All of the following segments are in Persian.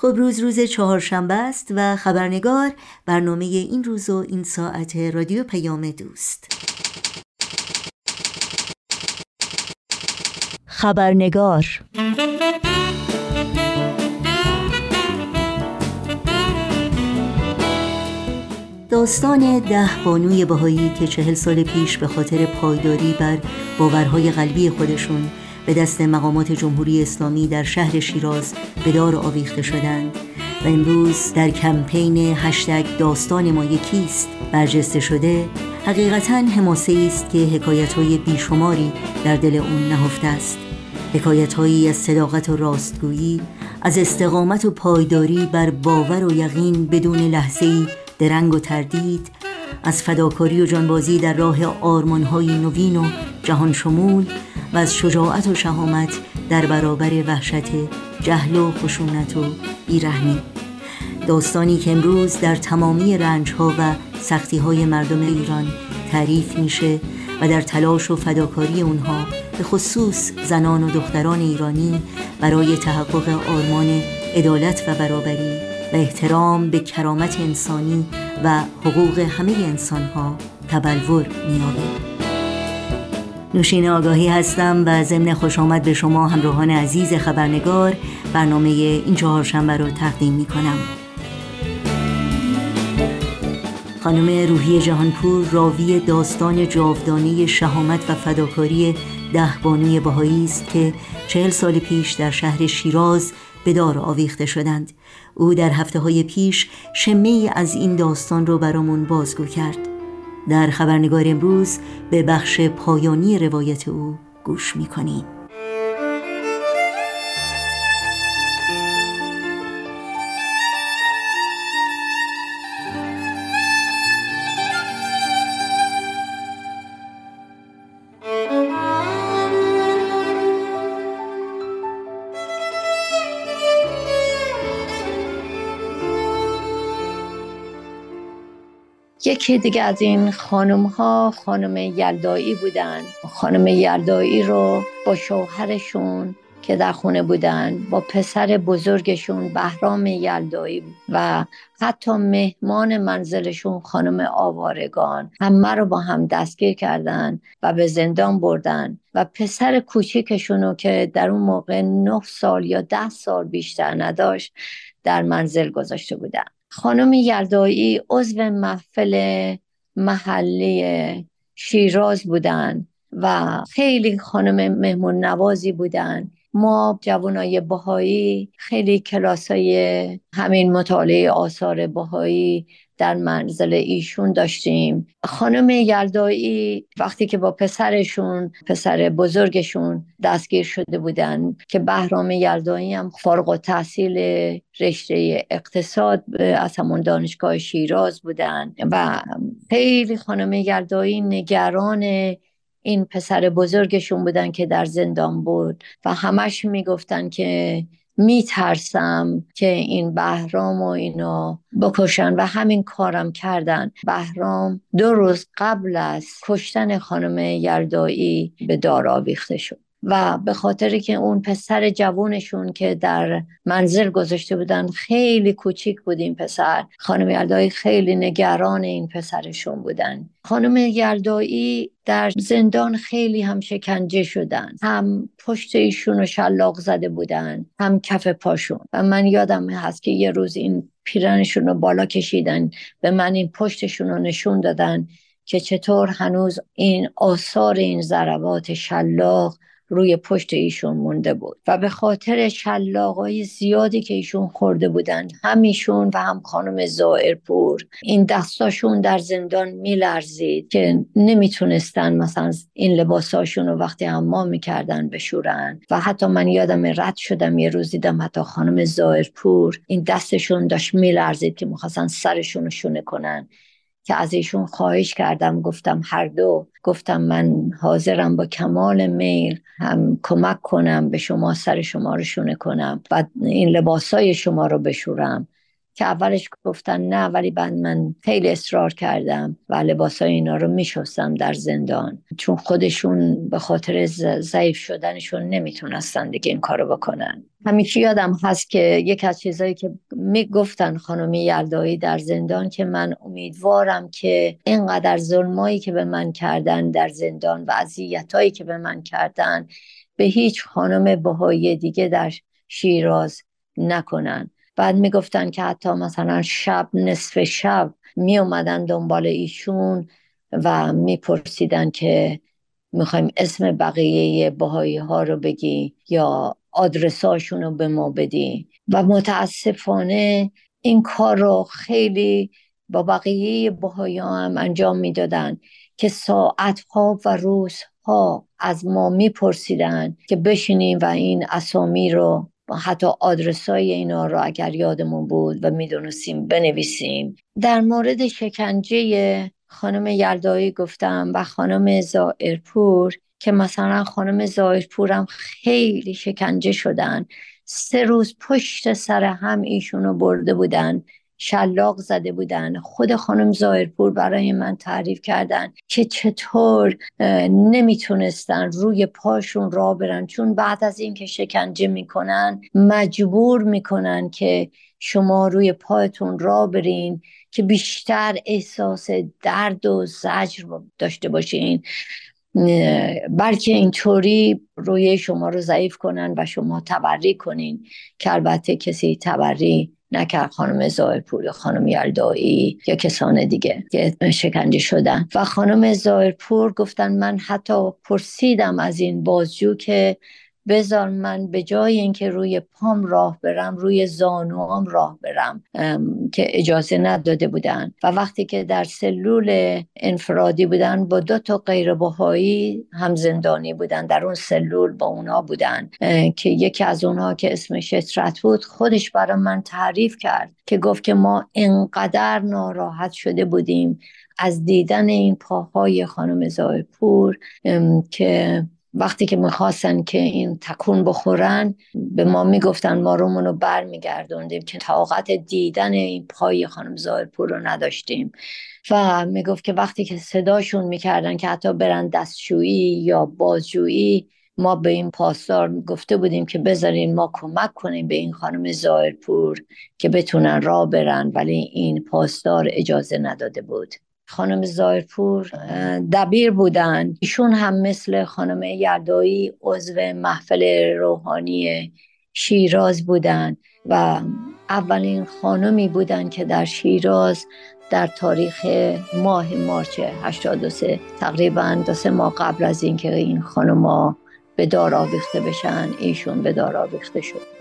خب روز روز چهارشنبه است و خبرنگار برنامه این روز و این ساعت رادیو پیام دوست. خبرنگار داستان ده بانوی بهایی که چهل سال پیش به خاطر پایداری بر باورهای قلبی خودشون به دست مقامات جمهوری اسلامی در شهر شیراز به دار آویخته شدند و امروز در کمپین هشتگ داستان ما یکیست. برجسته شده حقیقتا حماسه است که حکایت های بیشماری در دل اون نهفته است. حکایت هایی از صداقت و راستگویی از استقامت و پایداری بر باور و یقین بدون لحظه درنگ و تردید از فداکاری و جانبازی در راه آرمانهای نوین و جهان شمول و از شجاعت و شهامت در برابر وحشت جهل و خشونت و بیرحمی. داستانی که امروز در تمامی رنجها و سختیهای مردم ایران تعریف میشه و در تلاش و فداکاری اونها به خصوص زنان و دختران ایرانی برای تحقق آرمان عدالت و برابری و احترام به کرامت انسانی و حقوق همه انسانها تبلور میابه نوشین آگاهی هستم و ضمن خوش آمد به شما همراهان عزیز خبرنگار برنامه این چهارشنبه رو تقدیم می کنم خانم روحی جهانپور راوی داستان جاودانه شهامت و فداکاری ده بانوی بهایی است که چهل سال پیش در شهر شیراز به دار آویخته شدند. او در هفته های پیش شمه از این داستان رو برامون بازگو کرد. در خبرنگار امروز به بخش پایانی روایت او گوش می‌کنیم. یکی دیگه از این خانم ها خانم یلدایی بودن. خانم یلدایی رو با شوهرشون که در خونه بودن با پسر بزرگشون بهرام یلدایی و حتی مهمان منزلشون خانم آوارگان همه رو با هم دستگیر کردن و به زندان بردن و پسر کوچیکشون رو که در اون موقع نه سال یا ده سال بیشتر نداشت در منزل گذاشته بودن. خانم یلدایی عضو محفل محلی شیراز بودن و خیلی خانم مهمون نوازی بودن. ما جوانای بهایی خیلی کلاسای همین مطالعه آثار بهایی در منزل ایشون داشتیم. خانم یلدایی وقتی که با پسرشون پسر بزرگشون دستگیر شده بودن که بهرام یلدایی هم فارغ و تحصیل رشته اقتصاد از همون دانشگاه شیراز بودن و خیلی خانم یلدایی نگران این پسر بزرگشون بودن که در زندان بود و همش می‌گفتن که میترسم که این بهرام و اینو بکشن و همین کارم کردن. بهرام دو روز قبل از کشتن خانم یلدایی به دار آویخته شد. و به خاطر که اون پسر جوانشون که در منزل گذاشته بودن خیلی کوچیک بود این پسر. خانم یلدایی خیلی نگران این پسرشون بودن. خانم یلدایی در زندان خیلی هم شکنجه شدن. هم پشت ایشون رو شلاق زده بودن هم کف پاشون. و من یادم هست که یه روز این پیرنشون رو بالا کشیدن به من این پشتشون رو نشون دادن که چطور هنوز این آثار این ضربات شلاق روی پشت ایشون مونده بود و به خاطر شلاقای زیادی که ایشون خورده بودن همیشون و هم خانم زائرپور این دستاشون در زندان میلرزید که نمی‌تونستن مثلا این لباساشون رو وقتی حمام می‌کردن بشورن. و حتی من یادم رد شدم یه روز دیدم حتی خانم زائرپور این دستشون داشت میلرزید که می‌خواستن سرشون رو شونه کنن. که از ایشون خواهش کردم گفتم هر دو گفتم من حاضرم با کمال میل هم کمک کنم به شما سر شما رو شونه کنم و این لباسای شما رو بشورم. که اولش گفتن نه ولی بعد من خیلی اصرار کردم و لباسای اینا رو میشستم در زندان. چون خودشون به خاطر ضعیف شدنشون نمی‌تونستن دیگه این کارو بکنن. همیشه یادم هست که یک از چیزایی که می‌گفتن خانمی یلدایی در زندان که من امیدوارم که اینقدر ظلمایی که به من کردن در زندان و اذیتایی که به من کردن به هیچ خانم بهایی دیگه در شیراز نکنن. بعد می‌گفتن که حتی مثلا شب نصف شب می اومدن دنبال ایشون و میپرسیدن که می‌خوایم اسم بقیه بهایی ها رو بگی یا آدرساشون رو به ما بدی. و متاسفانه این کار رو خیلی با بقیه بهایی هم انجام می‌دادن که ساعتها و روزها از ما میپرسیدن که بشینیم و این اسامی رو حتی آدرسای اینا رو اگر یادمون بود و می‌دونستیم بنویسیم. در مورد شکنجه خانم یلدایی گفتم و خانم زائرپور که مثلا خانم زائرپور هم خیلی شکنجه شدن. سه روز پشت سر هم ایشونو برده بودن شلاق زده بودن. خود خانم زایرپور برای من تعریف کردن که چطور نمی‌تونستن روی پاشون را برن. چون بعد از اینکه شکنجه می‌کنن مجبور می‌کنن که شما روی پایتون را برین که بیشتر احساس درد و زجر داشته باشین. بلکه اینطوری روی شما رو ضعیف کنن و شما تبری کنین که البته کسی تبری نکرد خانم زایرپور خانم یلدایی یا کسان دیگه که شکنجه شدن. و خانم زایرپور گفتن من حتی پرسیدم از این بازجو که بذار من به جای اینکه روی پام راه برم روی زانوام راه برم که اجازه نداده بودن. و وقتی که در سلول انفرادی بودن با دو تا غیر بهایی هم زندانی بودن در اون سلول با اونا بودن که یکی از اونها که اسمش اشرت بود خودش برای من تعریف کرد که گفت که ما انقدر ناراحت شده بودیم از دیدن این پاهای خانم زایپور که وقتی که می‌خواستن که این تکون بخورن به ما می‌گفتن ما رومونو بر میگردوندیم که طاقت دیدن این پای خانم زایرپور رو نداشتیم. و می‌گفت که وقتی که صداشون می‌کردن که حتی برن دستشویی یا بازجویی ما به این پاسدار گفته بودیم که بذارین ما کمک کنیم به این خانم زایرپور که بتونن راه برن ولی این پاسدار اجازه نداده بود. خانم زایرپور دبیر بودن. ایشون هم مثل خانم یلدایی عضو محفل روحانی شیراز بودن و اولین خانمی بودن که در شیراز در تاریخ ماه مارچ 83 تقریبا دو سه ماه قبل از اینکه این خانم به دار آویخته بشن ایشون به دار آویخته شد.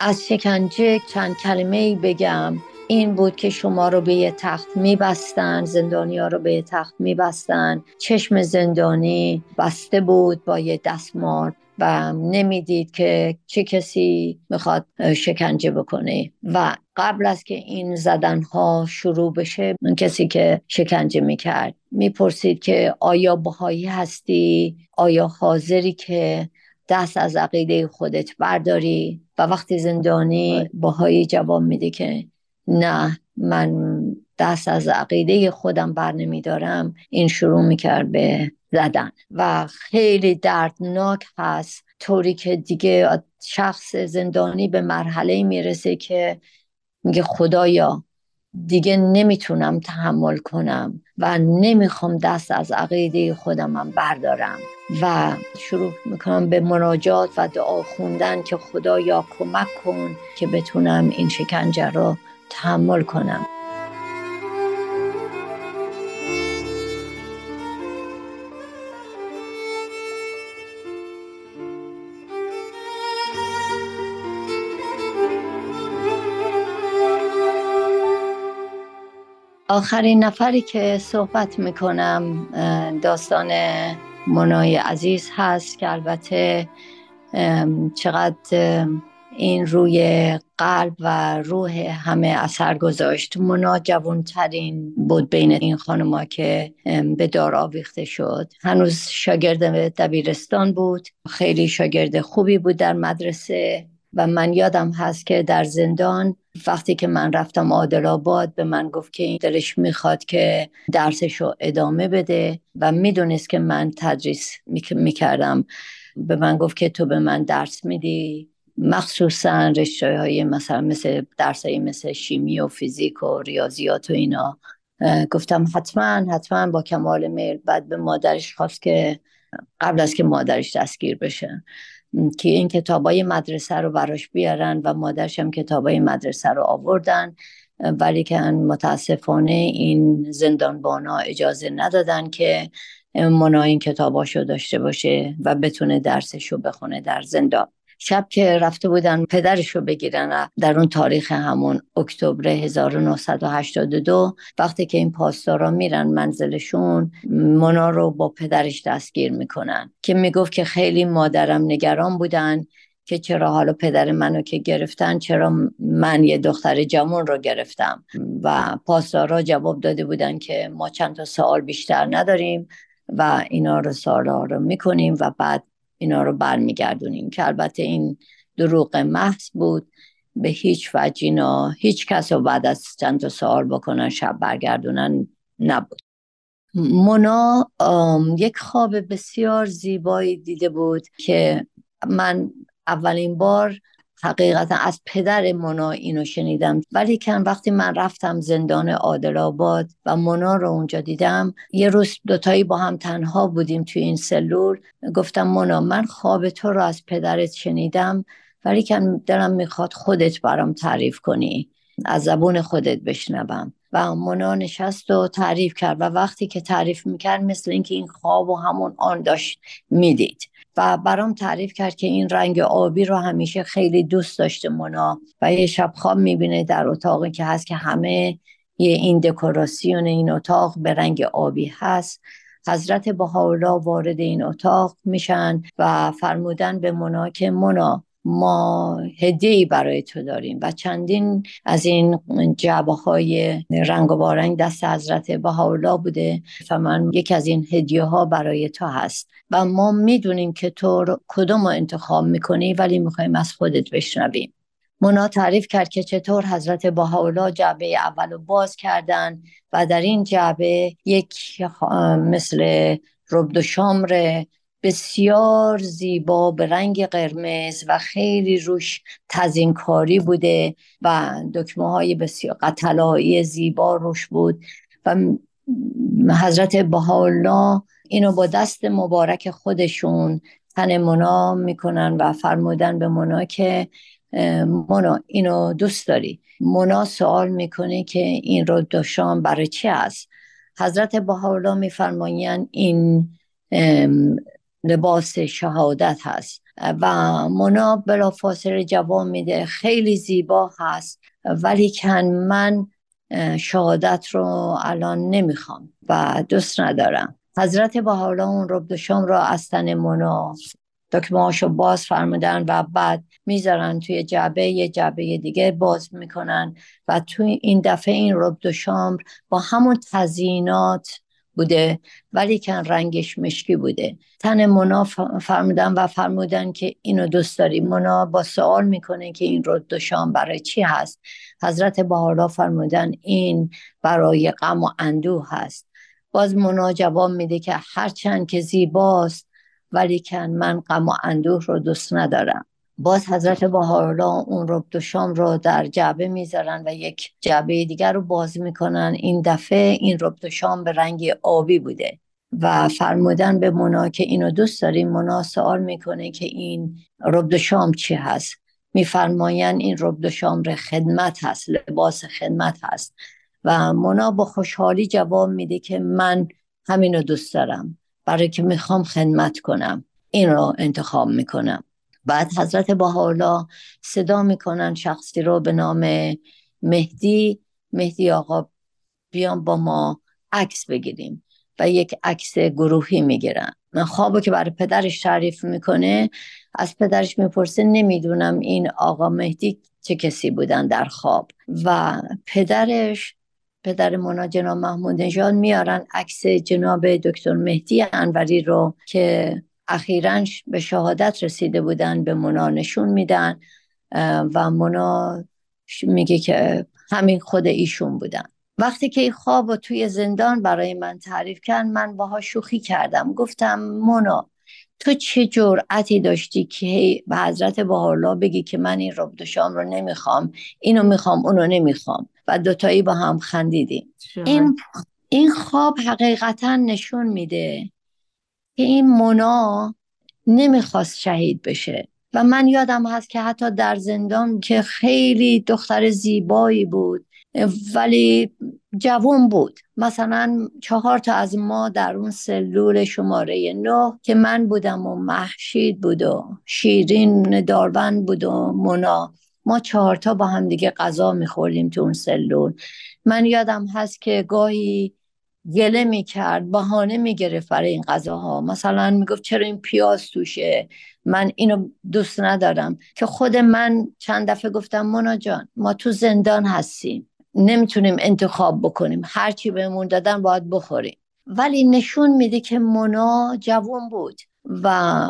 از شکنجه چند کلمه ای بگم. این بود که شما رو به یه تخت میبستن زندانی ها رو به یه تخت میبستن. چشم زندانی بسته بود با یه دستمال و نمی‌دید که چه کسی می‌خواد شکنجه بکنه. و قبل از که این زدن ها شروع بشه من کسی که شکنجه می‌کرد. می‌پرسید که آیا بهایی هستی؟ آیا حاضری که دست از عقیده خودت برداری و وقتی زندانی باهایی جواب میده که نه من دست از عقیده خودم بر نمیدارم این شروع می‌کرد به زدن. و خیلی دردناک هست طوری که دیگه شخص زندانی به مرحله می‌رسه که میگه خدایا دیگه نمی‌تونم تحمل کنم و نمی‌خوام دست از عقیده خودمم بردارم و شروع می‌کنم به مناجات و دعا خوندن که خدایا کمک کن که بتونم این شکنجه رو تحمل کنم. آخرین نفری که صحبت می‌کنم داستان منای عزیز هست که البته چقدر این روی قلب و روح همه اثر گذاشت. مونا جوانترین بود بین این خانما که به دار آویخته شد. هنوز شاگرد دبیرستان بود. خیلی شاگرد خوبی بود در مدرسه و من یادم هست که در زندان وقتی که من رفتم عادل آباد به من گفت که این دلش می‌خواد که درسشو ادامه بده و می‌دونست که من تدریس می‌کردم. به من گفت که تو به من درس میدی. مخصوصا رشته های مثلا مثل درس مثل شیمی و فیزیک و ریاضیات و اینا. گفتم حتما حتما با کمال میل بعد به مادرش خواست که قبل از که مادرش دستگیر بشه. که این کتابای مدرسه رو براش بیارن و مادرش هم کتابای مدرسه رو آوردن ولی که متاسفانه این زندانبانا اجازه ندادن که منا این کتاباشو داشته باشه و بتونه درسشو بخونه در زندان. شب که رفته بودن پدرش رو بگیرن در اون تاریخ همون اکتبر 1982 وقتی که این پاسدارا میرن منزلشون مونا رو با پدرش دستگیر می‌کنن که می‌گفت که خیلی مادرم نگران بودن که چرا حالا پدر منو که گرفتن چرا من یه دختر جوان رو گرفتم. و پاسدارا جواب داده بودن که ما چند تا سوال بیشتر نداریم و اینا رو سوالا رو می‌کنیم و بعد اینا رو برمیگردونیم که البته این دروغ محض بود. به هیچ وجه اینا هیچ کس رو بعد از چند تا سوال بکنن شب برگردونن نبود. مونا یک خواب بسیار زیبایی دیده بود که من اولین بار حقیقتا از پدر مونا اینو شنیدم. ولی کن وقتی من رفتم زندان عادل آباد و مونا رو اونجا دیدم یه روز دوتایی با هم تنها بودیم توی این سلول. گفتم مونا من خواب تو رو از پدرت شنیدم ولی کن دلم می‌خواد خودت برام تعریف کنی از زبون خودت بشنوم. و مونا نشست و تعریف کرد و وقتی که تعریف می‌کرد مثل اینکه این خواب و همون آن داشت می‌دید. و برام تعریف کرد که این رنگ آبی رو همیشه خیلی دوست داشته مونا و یه شب خواب می‌بینه در اتاقی که هست که همه یه این دکوراسیون این اتاق به رنگ آبی هست. حضرت بهاءالله وارد این اتاق میشن و فرمودن به مونا که مونا ما هدیه برای تو داریم و چندین از این جعبه های رنگ و بارنگ دست حضرت بهاءالله بوده و من یک از این هدیه ها برای تو هست. و ما می‌دونیم که تو کدوم رو انتخاب می‌کنی ولی می‌خوایم از خودت بشنویم. مونا تعریف کرد که چطور حضرت بهاءالله جعبه اول رو باز کردن و در این جعبه یک مثل ربد و شامر بسیار زیبا به رنگ قرمز و خیلی روش تزینکاری بوده و دکمه های بسیار قطلایی زیبا روش بود و حضرت بهاءالله اینو با دست مبارک خودشون تن منا می‌کنن و فرمودن به منا که منا اینو دوست داری؟ منا سوال می‌کنه که این رو دوشان برای چی است؟ حضرت بهاءالله میفرمایند این لباس شهادت هست. و منا بلا فاصله جواب میده خیلی زیبا هست ولی کن من شهادت رو الان نمی‌خوام و دوست ندارم. حضرت حالا اون رب شام را از تن منا دکمهاشو باز فرمودن و بعد می‌ذارن توی جعبه یه جعبه دیگه باز می‌کنن و توی این دفعه این رب شام با همون تزیینات بوده ولی کن رنگش مشکی بوده. تن مونا فرمودن و فرمودن که اینو دوست داری. مونا با سوال می‌کنه که این رد برای چی هست؟ حضرت بهارا فرمودن این برای غم و اندوه هست. باز مونا جواب میده که هرچند که زیباست ولی کن من غم و اندوه رو دوست ندارم. باز حضرت بهاءالله اون ربط و شام رو در جعبه می‌ذارن و یک جعبه دیگر رو باز می‌کنن. این دفعه این ربط و شام به رنگ آبی بوده و فرمودن به مونا که اینو دوست داریم. مونا سوال می‌کنه که این ربط و شام چی هست؟ میفرماین این ربط و شام خدمت هست لباس خدمت هست. و مونا با خوشحالی جواب میده که من همینو دوست دارم. برای که می‌خوام خدمت کنم. این رو انتخاب می‌کنم. بعد حضرت بهاءالله صدا می‌کنن شخصی رو به نام مهدی. مهدی آقا بیان با ما عکس بگیریم و یک عکس گروهی می‌گیرن. خوابو که برای پدرش تعریف می‌کنه از پدرش می‌پرسه نمی‌دونم این آقا مهدی چه کسی بودن در خواب. و پدرش پدر مونا جناب محمود نژاد میارن عکس جناب دکتر مهدی انوری رو که اخیرا به شهادت رسیده بودن به مونا نشون میدن و مونا میگه که همین خود ایشون بودن. وقتی که این خواب و توی زندان برای من تعریف کرد من باها شوخی کردم. گفتم مونا تو چه جرأتی داشتی که به حضرت بهارلا بگی که من این رب شام رو نمی‌خوام اینو می‌خوام اونو نمی‌خوام؟ و دوتایی با هم خندیدیم. این این خواب حقیقتا نشون میده که این مونا نمی‌خواست شهید بشه. و من یادم هست که حتی در زندان که خیلی دختر زیبایی بود ولی جوان بود. مثلا چهار تا از ما در اون سلول شماره نه که من بودم و محشید بود و شیرین داربند بود و مونا. ما چهارتا با هم دیگه غذا میخوردیم تو اون سلول. من یادم هست که گاهی گله می‌کرد بهانه می‌گرفت برای این غذاها. مثلا می‌گفت چرا این پیاز توشه؟ من اینو دوست ندارم. که خود من چند دفعه گفتم مونا جان ما تو زندان هستیم. نمی‌تونیم انتخاب بکنیم. هرچی بهمون دادن باید بخوریم. ولی نشون میده که مونا جوان بود و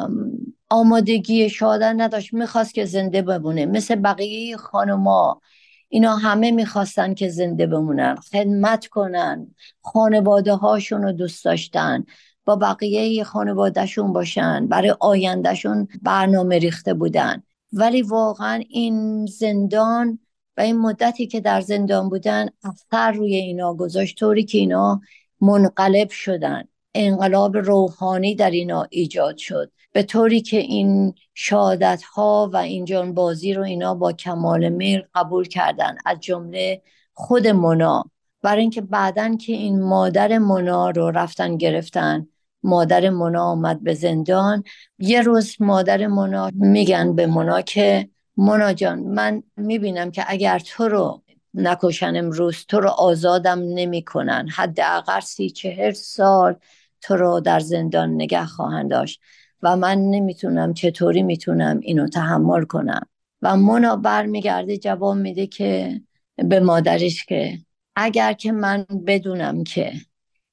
آمادگی شادن نداشت. می‌خواست که زنده بمونه. مثل بقیه خانوما. اینا همه می‌خواستن که زنده بمونن خدمت کنن خانواده هاشون رو دوست داشتن با بقیه خانوادهشون باشن برای آیندهشون برنامه ریخته بودن. ولی واقعا این زندان و این مدتی که در زندان بودن اثر روی اینا گذاشت طوری که اینا منقلب شدن. انقلاب روحانی در اینا ایجاد شد. به طوری که این شادت ها و این جانبازی رو اینا با کمال میل قبول کردن. از جمله خود مونا. برای اینکه بعدا که این مادر مونا رو رفتن گرفتن مادر مونا آمد به زندان. یه روز مادر مونا میگن به مونا که مونا جان من می‌بینم که اگر تو رو نکشن امروز تو رو آزادم نمی‌کنن. حداقل سی چهر سال تو رو در زندان نگه خواهند داشت. و من نمی‌تونم چطوری می‌تونم اینو تحمل کنم. و مونا برمیگرده جواب میده که به مادرش که اگر که من بدونم که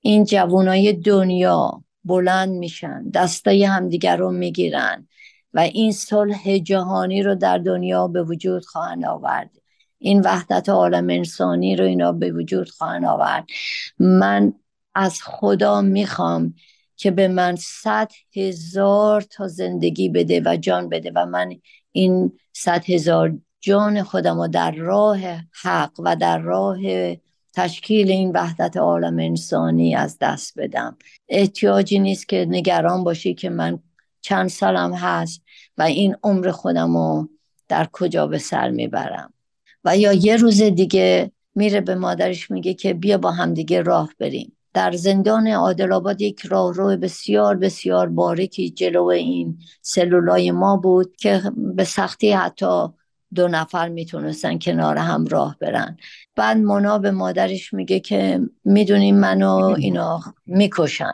این جوانای دنیا بلند میشن دستای همدیگر رو می‌گیرن و این صلح جهانی رو در دنیا به وجود خواهند آورد. این وحدت عالم انسانی رو اینا به وجود خواهند آورد. من از خدا می‌خوام که به من صد هزار تا زندگی بده و جان بده و من این صد هزار جان خودم رو در راه حق و در راه تشکیل این وحدت عالم انسانی از دست بدم. احتیاجی نیست که نگران باشی که من چند سالم هست و این عمر خودم رو در کجا به سر می‌برم. و یا یه روز دیگه میره به مادرش میگه که بیا با هم دیگه راه بریم. در زندان عادل آباد یک راهرو بسیار بسیار باریکی جلو این سلولای ما بود که به سختی حتی دو نفر می‌تونستن کنار هم راه برن. بعد مونا به مادرش میگه که می‌دونیم منو اینا می‌کشن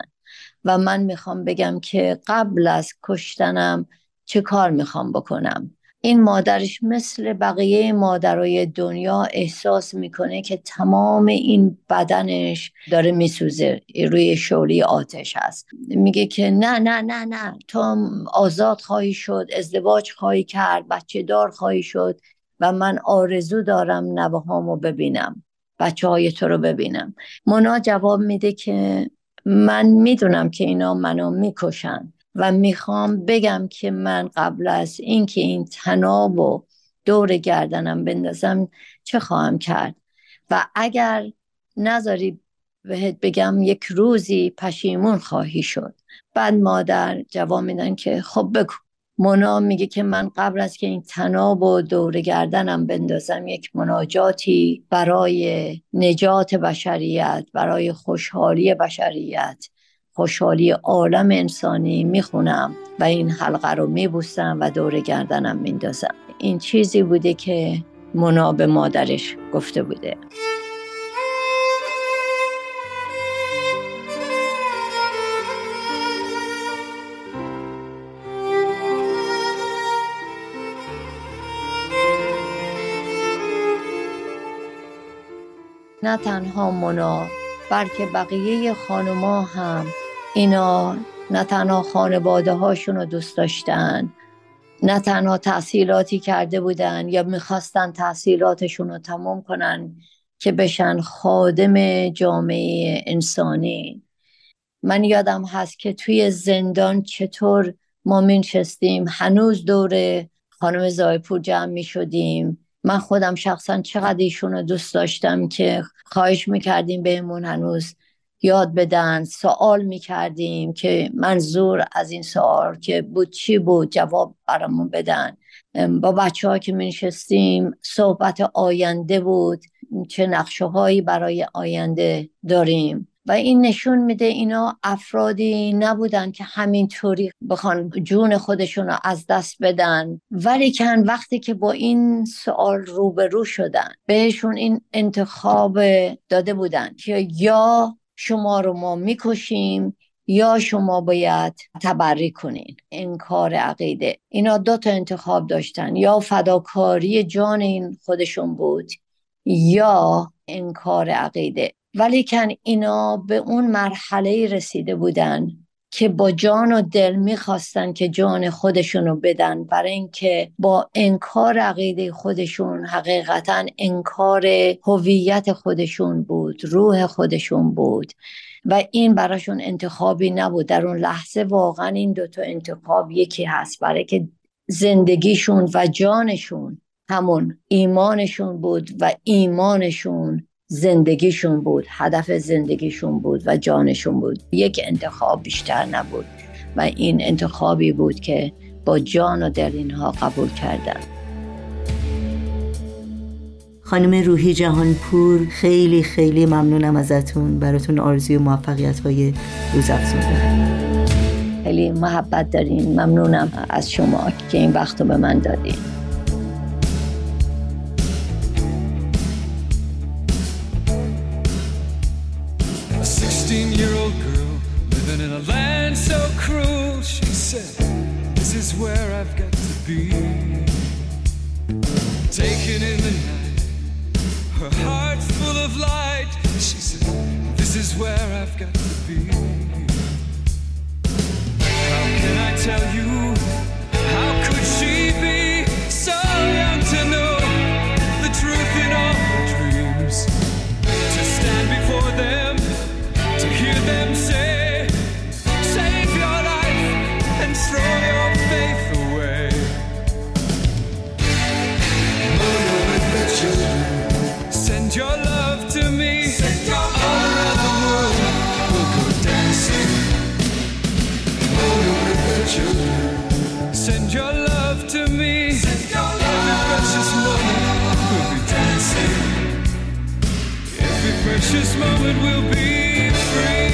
و من می‌خوام بگم که قبل از کشتنم چه کار می‌خوام بکنم؟ این مادرش مثل بقیه مادرای دنیا احساس می‌کنه که تمام این بدنش داره میسوزه روی شوری آتش هست. میگه که نه نه نه نه تو آزاد خواهی شد ازدواج خواهی کرد بچه دار خواهی شد و من آرزو دارم نوهامو ببینم بچه های تو رو ببینم. مونا جواب میده که من می‌دونم که اینا منو می‌کشن. و می‌خوام بگم که من قبل از اینکه این تناب و دور گردنم بندازم چه خواهم کرد؟ و اگر نذاری بهت بگم یک روزی پشیمون خواهی شد. بعد مادر جواب میدن که خب بگو. مونا میگه که من قبل از که این تناب و دور گردنم بندازم یک مناجاتی برای نجات بشریت برای خوشحالی بشریت خوشحالی عالم انسانی می‌خونم و این حلقه رو میبوسم و دور گردنم میندازم. این چیزی بوده که منا به مادرش گفته بوده. نه تنها منا بلکه بقیه خانوما هم اینا نه تنها خانواده هاشون رو دوست داشتن نه تنها تحصیلاتی کرده بودن یا می‌خواستن تحصیلاتشون رو تمام کنن که بشن خادم جامعه انسانی. من یادم هست که توی زندان چطور ما مینشستیم هنوز دور خانم زایپور جمع می شدیم من خودم شخصا چقدر ایشون رو دوست داشتم که خواهش می‌کردیم بهمون هنوز یاد بدن سوال می‌کردیم که منظور از این سوال که بود چی بود جواب برامون بدن. با بچه ها که منشستیم صحبت آینده بود. چه نقشه هایی برای آینده داریم؟ و این نشون میده اینا افرادی نبودن که همینطوری بخوان جون خودشون رو از دست بدن. ولی کن وقتی که با این سوال روبرو شدن بهشون این انتخاب داده بودن که یا شما رو ما می‌کشیم یا شما باید تبری کنین. کار عقیده. اینا دو تا انتخاب داشتن. یا فداکاری جان این خودشون بود یا انکار عقیده. ولیکن اینا به اون مرحله رسیده بودن که با جان و دل می‌خواستن که جان خودشون رو بدن. برای اینکه با انکار عقیده خودشون حقیقتا انکار هویت خودشون بود روح خودشون بود. و این براشون انتخابی نبود. در اون لحظه واقعا این دوتا انتخاب یکی هست. برای که زندگیشون و جانشون همون ایمانشون بود و ایمانشون زندگیشون بود هدف زندگیشون بود و جانشون بود. یک انتخاب بیشتر نبود و این انتخابی بود که با جان و دل اینها قبول کردن. خانم روحی جهانپور خیلی خیلی ممنونم ازتون. براتون آرزوی موفقیت های روز خیلی محبت دارین. ممنونم از شما که این وقت رو به من دادین. Is where I've got to be. Taken in the night, her heart full of light. She said, This is where I've got to be. How can I tell you? How could she be so young to know precious moment will be free.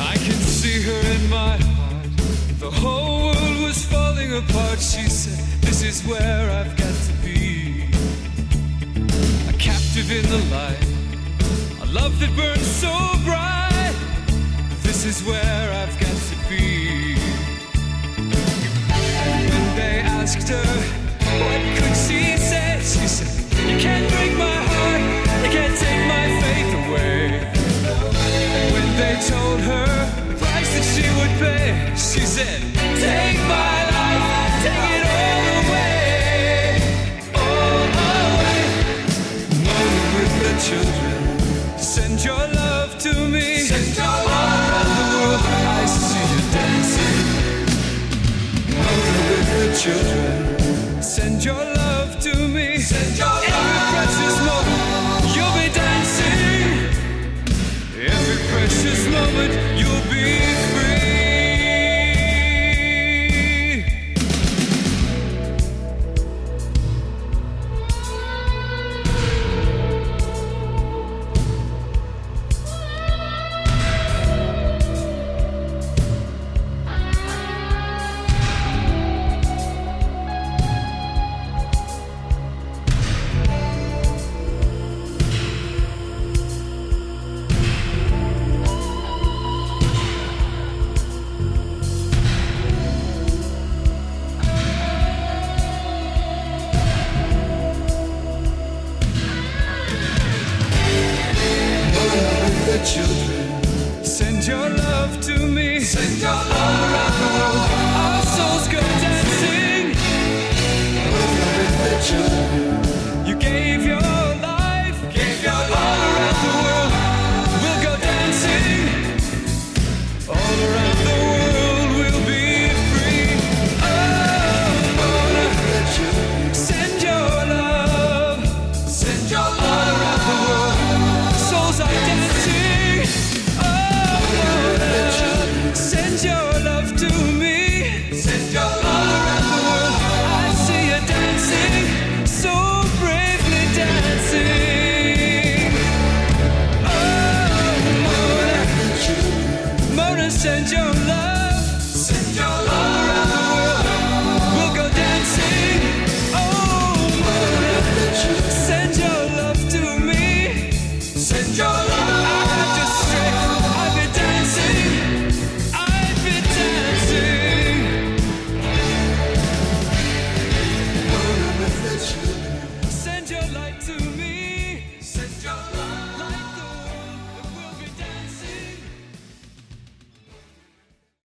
I can see her in my heart. The whole world was falling apart. She said, This is where I've got to be. A captive in the light A love that burns so bright. This is where I've got to be. They asked her, what could she say? She said, You can't break my heart, you can't take my faith away. And when they told her the price that she would pay, she said, Take my